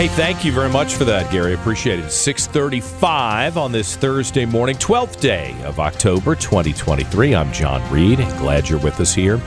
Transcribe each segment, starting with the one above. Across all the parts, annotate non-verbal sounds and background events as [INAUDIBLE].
Hey, thank you very much for that, Gary. Appreciate it. 635 on this Thursday morning, 12th day of October 2023. I'm John Reid. Glad you're with us here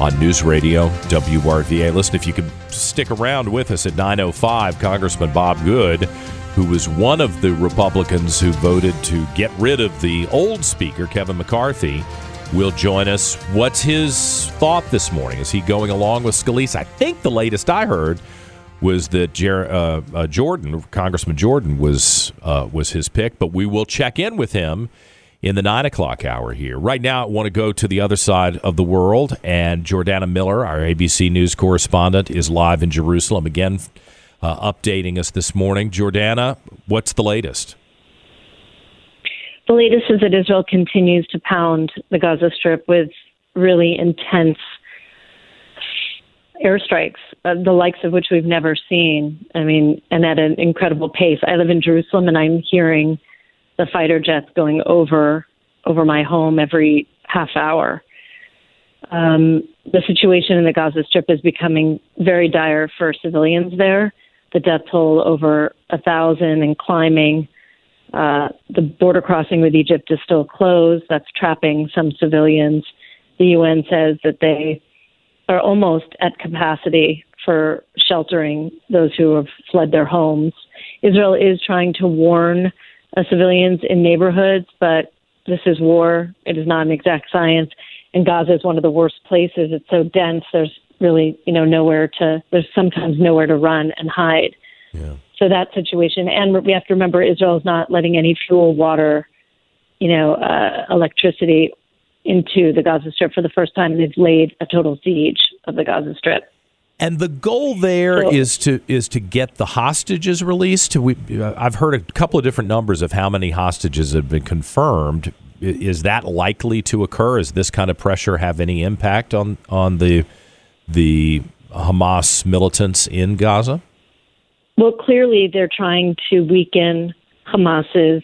on News Radio WRVA. Listen, if you could stick around with us at 905, Congressman Bob Good, who was one of the Republicans who voted to get rid of the old Speaker, Kevin McCarthy, will join us. What's his thought this morning? Is he going along with Scalise? I think the latest I heard was that Jer- uh, uh, Jordan, Congressman Jordan, was uh, was his pick. But we will check in with him in the nine o'clock hour here. Right now, I want to go to the other side of the world, and Jordana Miller, our ABC News correspondent, is live in Jerusalem again, uh, updating us this morning. Jordana, what's the latest? The latest is that Israel continues to pound the Gaza Strip with really intense airstrikes, uh, the likes of which we've never seen. I mean, and at an incredible pace. I live in Jerusalem, and I'm hearing the fighter jets going over over my home every half hour. Um, the situation in the Gaza Strip is becoming very dire for civilians there. The death toll over a thousand and climbing. Uh, the border crossing with Egypt is still closed. That's trapping some civilians. The UN says that they are almost at capacity for sheltering those who have fled their homes. Israel is trying to warn uh, civilians in neighborhoods, but this is war. It is not an exact science. And Gaza is one of the worst places. It's so dense. There's really, you know, nowhere to. There's sometimes nowhere to run and hide. Yeah. So that situation, and we have to remember, Israel is not letting any fuel, water, you know, uh, electricity into the Gaza Strip for the first time. They've laid a total siege of the Gaza Strip. And the goal there So- is to is to get the hostages released. We, uh, I've heard a couple of different numbers of how many hostages have been confirmed. Is that likely to occur? Is this kind of pressure have any impact on on the the Hamas militants in Gaza? Well, clearly they're trying to weaken Hamas's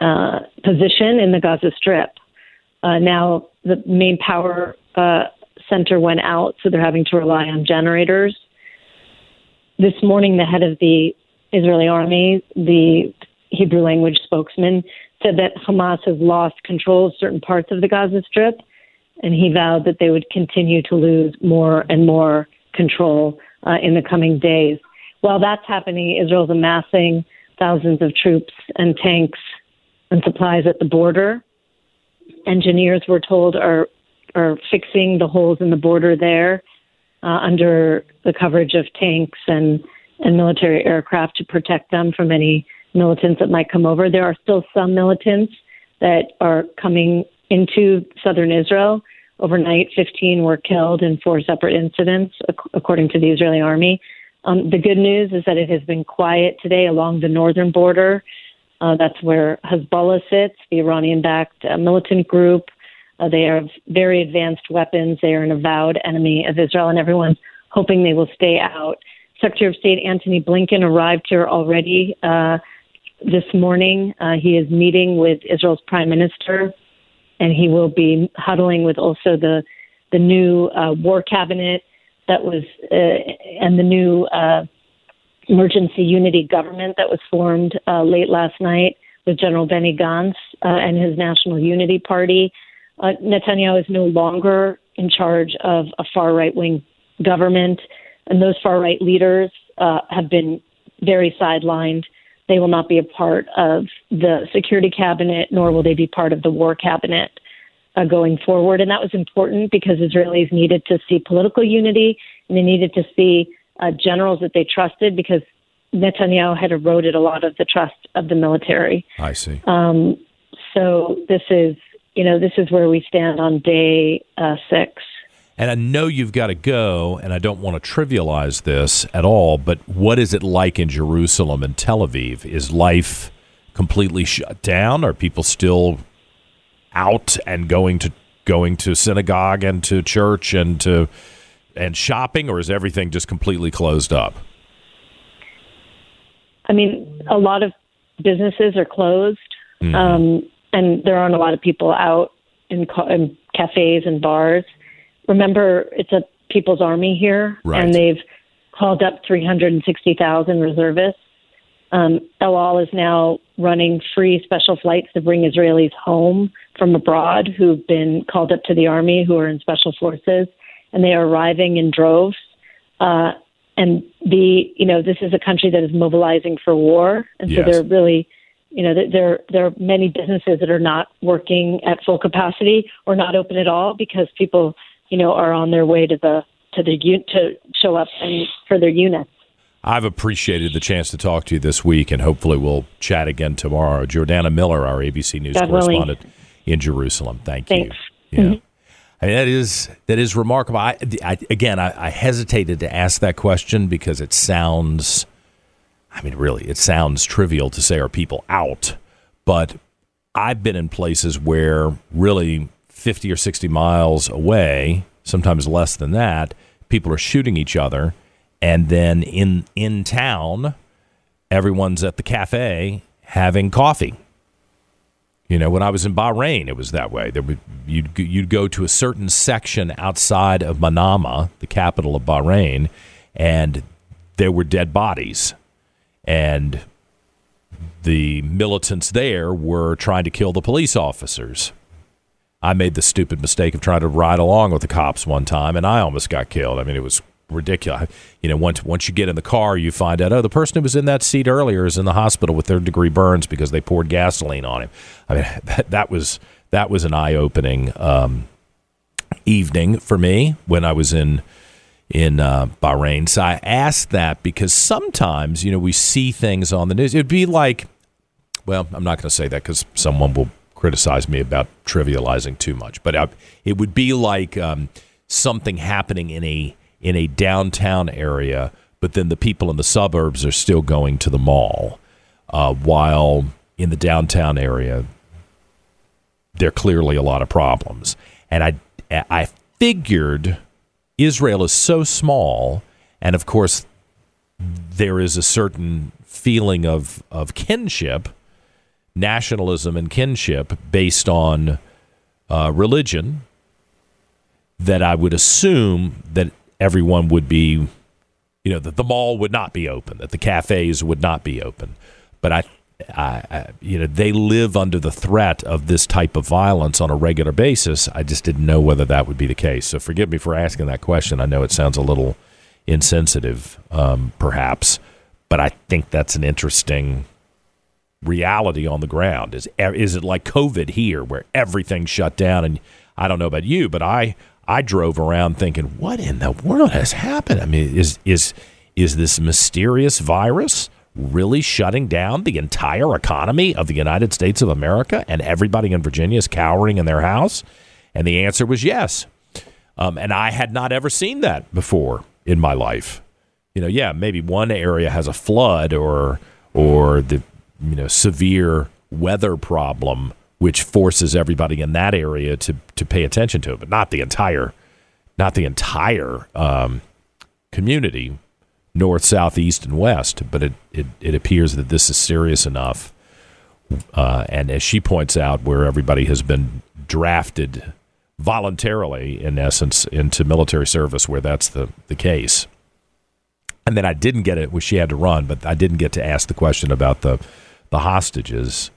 uh, position in the Gaza Strip. Uh, now the main power uh, center went out, so they're having to rely on generators. This morning, the head of the Israeli army, the Hebrew language spokesman, said that Hamas has lost control of certain parts of the Gaza Strip, and he vowed that they would continue to lose more and more control uh, in the coming days. While that's happening, Israel's amassing thousands of troops and tanks and supplies at the border. Engineers, we're told, are are fixing the holes in the border there uh, under the coverage of tanks and and military aircraft to protect them from any militants that might come over. There are still some militants that are coming into southern Israel. Overnight, 15 were killed in four separate incidents, according to the Israeli army. Um, the good news is that it has been quiet today along the northern border. Uh, that's where Hezbollah sits, the Iranian backed uh, militant group. Uh, they have very advanced weapons. They are an avowed enemy of Israel, and everyone's hoping they will stay out. Secretary of State Antony Blinken arrived here already uh, this morning. Uh, he is meeting with Israel's prime minister, and he will be huddling with also the the new uh, war cabinet that was and the new emergency unity government that was formed uh, late last night with General Benny Gantz uh, and his National Unity Party. Uh, Netanyahu is no longer in charge of a far right wing government, and those far right leaders uh, have been very sidelined. They will not be a part of the security cabinet, nor will they be part of the war cabinet uh, going forward. And that was important because Israelis needed to see political unity and they needed to see uh, generals that they trusted because Netanyahu had eroded a lot of the trust of the military. I see. Um, so this is, you know, this is where we stand on day uh, six. And I know you've got to go, and I don't want to trivialize this at all, but what is it like in Jerusalem and Tel Aviv? Is life completely shut down? Are people still out and going to going to synagogue and to church and to and shopping, or is everything just completely closed up? I mean, a lot of businesses are closed, mm-hmm. um, and there aren't a lot of people out in, ca- in cafes and bars. Remember, it's a people's army here, right. and they've called up 360,000 reservists. Um, El Al is now running free special flights to bring Israelis home from abroad who've been called up to the army, who are in special forces, and they are arriving in droves. Uh, and the you know this is a country that is mobilizing for war, and yes. so they're really you know there there are many businesses that are not working at full capacity or not open at all because people you know are on their way to the to the to show up and for their units. I've appreciated the chance to talk to you this week, and hopefully we'll chat again tomorrow. Jordana Miller, our ABC News correspondent in Jerusalem. Thank Thanks. you. Yeah. Mm-hmm. I mean, that is that is remarkable. I, I, again, I, I hesitated to ask that question because it sounds, I mean, really, it sounds trivial to say are people out, but I've been in places where really fifty or sixty miles away, sometimes less than that, people are shooting each other and then in in town, everyone's at the cafe having coffee. You know, when I was in Bahrain, it was that way. There would, you'd you'd go to a certain section outside of Manama, the capital of Bahrain, and there were dead bodies, and the militants there were trying to kill the police officers. I made the stupid mistake of trying to ride along with the cops one time, and I almost got killed. I mean, it was ridiculous. You know, once once you get in the car, you find out oh, the person who was in that seat earlier is in the hospital with third degree burns because they poured gasoline on him. I mean, [LAUGHS] that, that was that was an eye opening um, evening for me when I was in in uh, Bahrain. So I asked that because sometimes you know we see things on the news. It'd be like, well, I'm not going to say that because someone will criticize me about trivializing too much, but I, it would be like um, something happening in a in a downtown area, but then the people in the suburbs are still going to the mall, uh, while in the downtown area, there are clearly a lot of problems. And I, I figured Israel is so small, and of course, there is a certain feeling of, of kinship, nationalism and kinship based on uh, religion that I would assume that everyone would be, you know, that the mall would not be open, that the cafes would not be open. But I, I, I, you know, they live under the threat of this type of violence on a regular basis. I just didn't know whether that would be the case. So forgive me for asking that question. I know it sounds a little insensitive, um, perhaps, but I think that's an interesting reality on the ground. Is is it like COVID here, where everything's shut down? And I don't know about you, but I I drove around thinking, what in the world has happened? I mean, is is is this mysterious virus really shutting down the entire economy of the United States of America and everybody in Virginia is cowering in their house? And the answer was yes. Um, and I had not ever seen that before in my life. You know, yeah, maybe one area has a flood or or the you know severe weather problem which forces everybody in that area to to pay attention to it, but not the entire, not the entire um, community, north, south, east, and west. But it, it, it appears that this is serious enough. Uh, and as she points out, where everybody has been drafted voluntarily, in essence, into military service, where that's the, the case. And then I didn't get it, which she had to run, but I didn't get to ask the question about the the hostages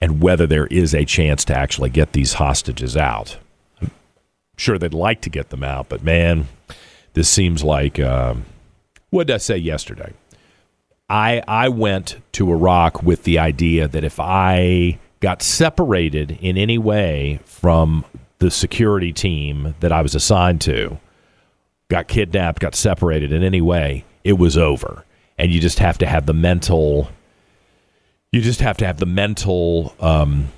and whether there is a chance to actually get these hostages out. I'm sure they'd like to get them out, but man, this seems like um, what did I say yesterday? I I went to Iraq with the idea that if I got separated in any way from the security team that I was assigned to, got kidnapped, got separated in any way, it was over. And you just have to have the mental you just have to have the mental um,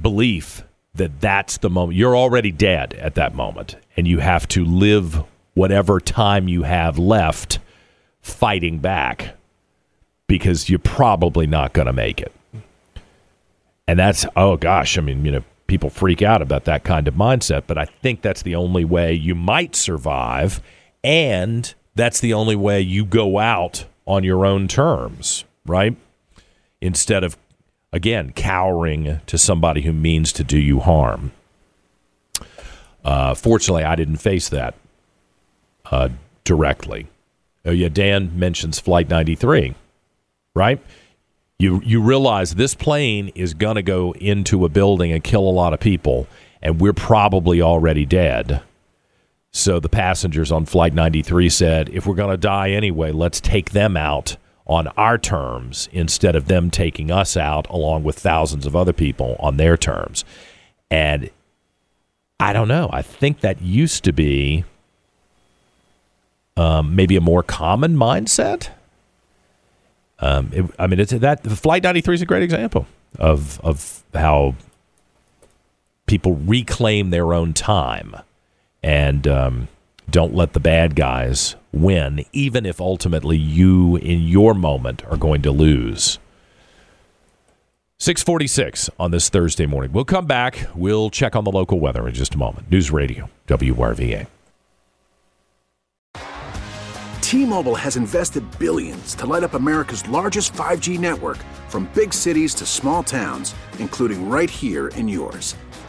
belief that that's the moment. You're already dead at that moment, and you have to live whatever time you have left fighting back because you're probably not going to make it. And that's, oh gosh, I mean, you know, people freak out about that kind of mindset, but I think that's the only way you might survive. And that's the only way you go out on your own terms, right? Instead of, again, cowering to somebody who means to do you harm. Uh, fortunately, I didn't face that uh, directly. Oh, yeah, Dan mentions Flight 93, right? You, you realize this plane is going to go into a building and kill a lot of people, and we're probably already dead. So the passengers on Flight 93 said, if we're going to die anyway, let's take them out on our terms instead of them taking us out along with thousands of other people on their terms. And I don't know. I think that used to be um, maybe a more common mindset. Um, it, I mean, it's that Flight 93 is a great example of of how people reclaim their own time and um, don't let the bad guys win, even if ultimately you, in your moment, are going to lose. 646 on this Thursday morning. We'll come back. We'll check on the local weather in just a moment. News Radio, WRVA. T-Mobile has invested billions to light up America's largest 5G network from big cities to small towns, including right here in yours.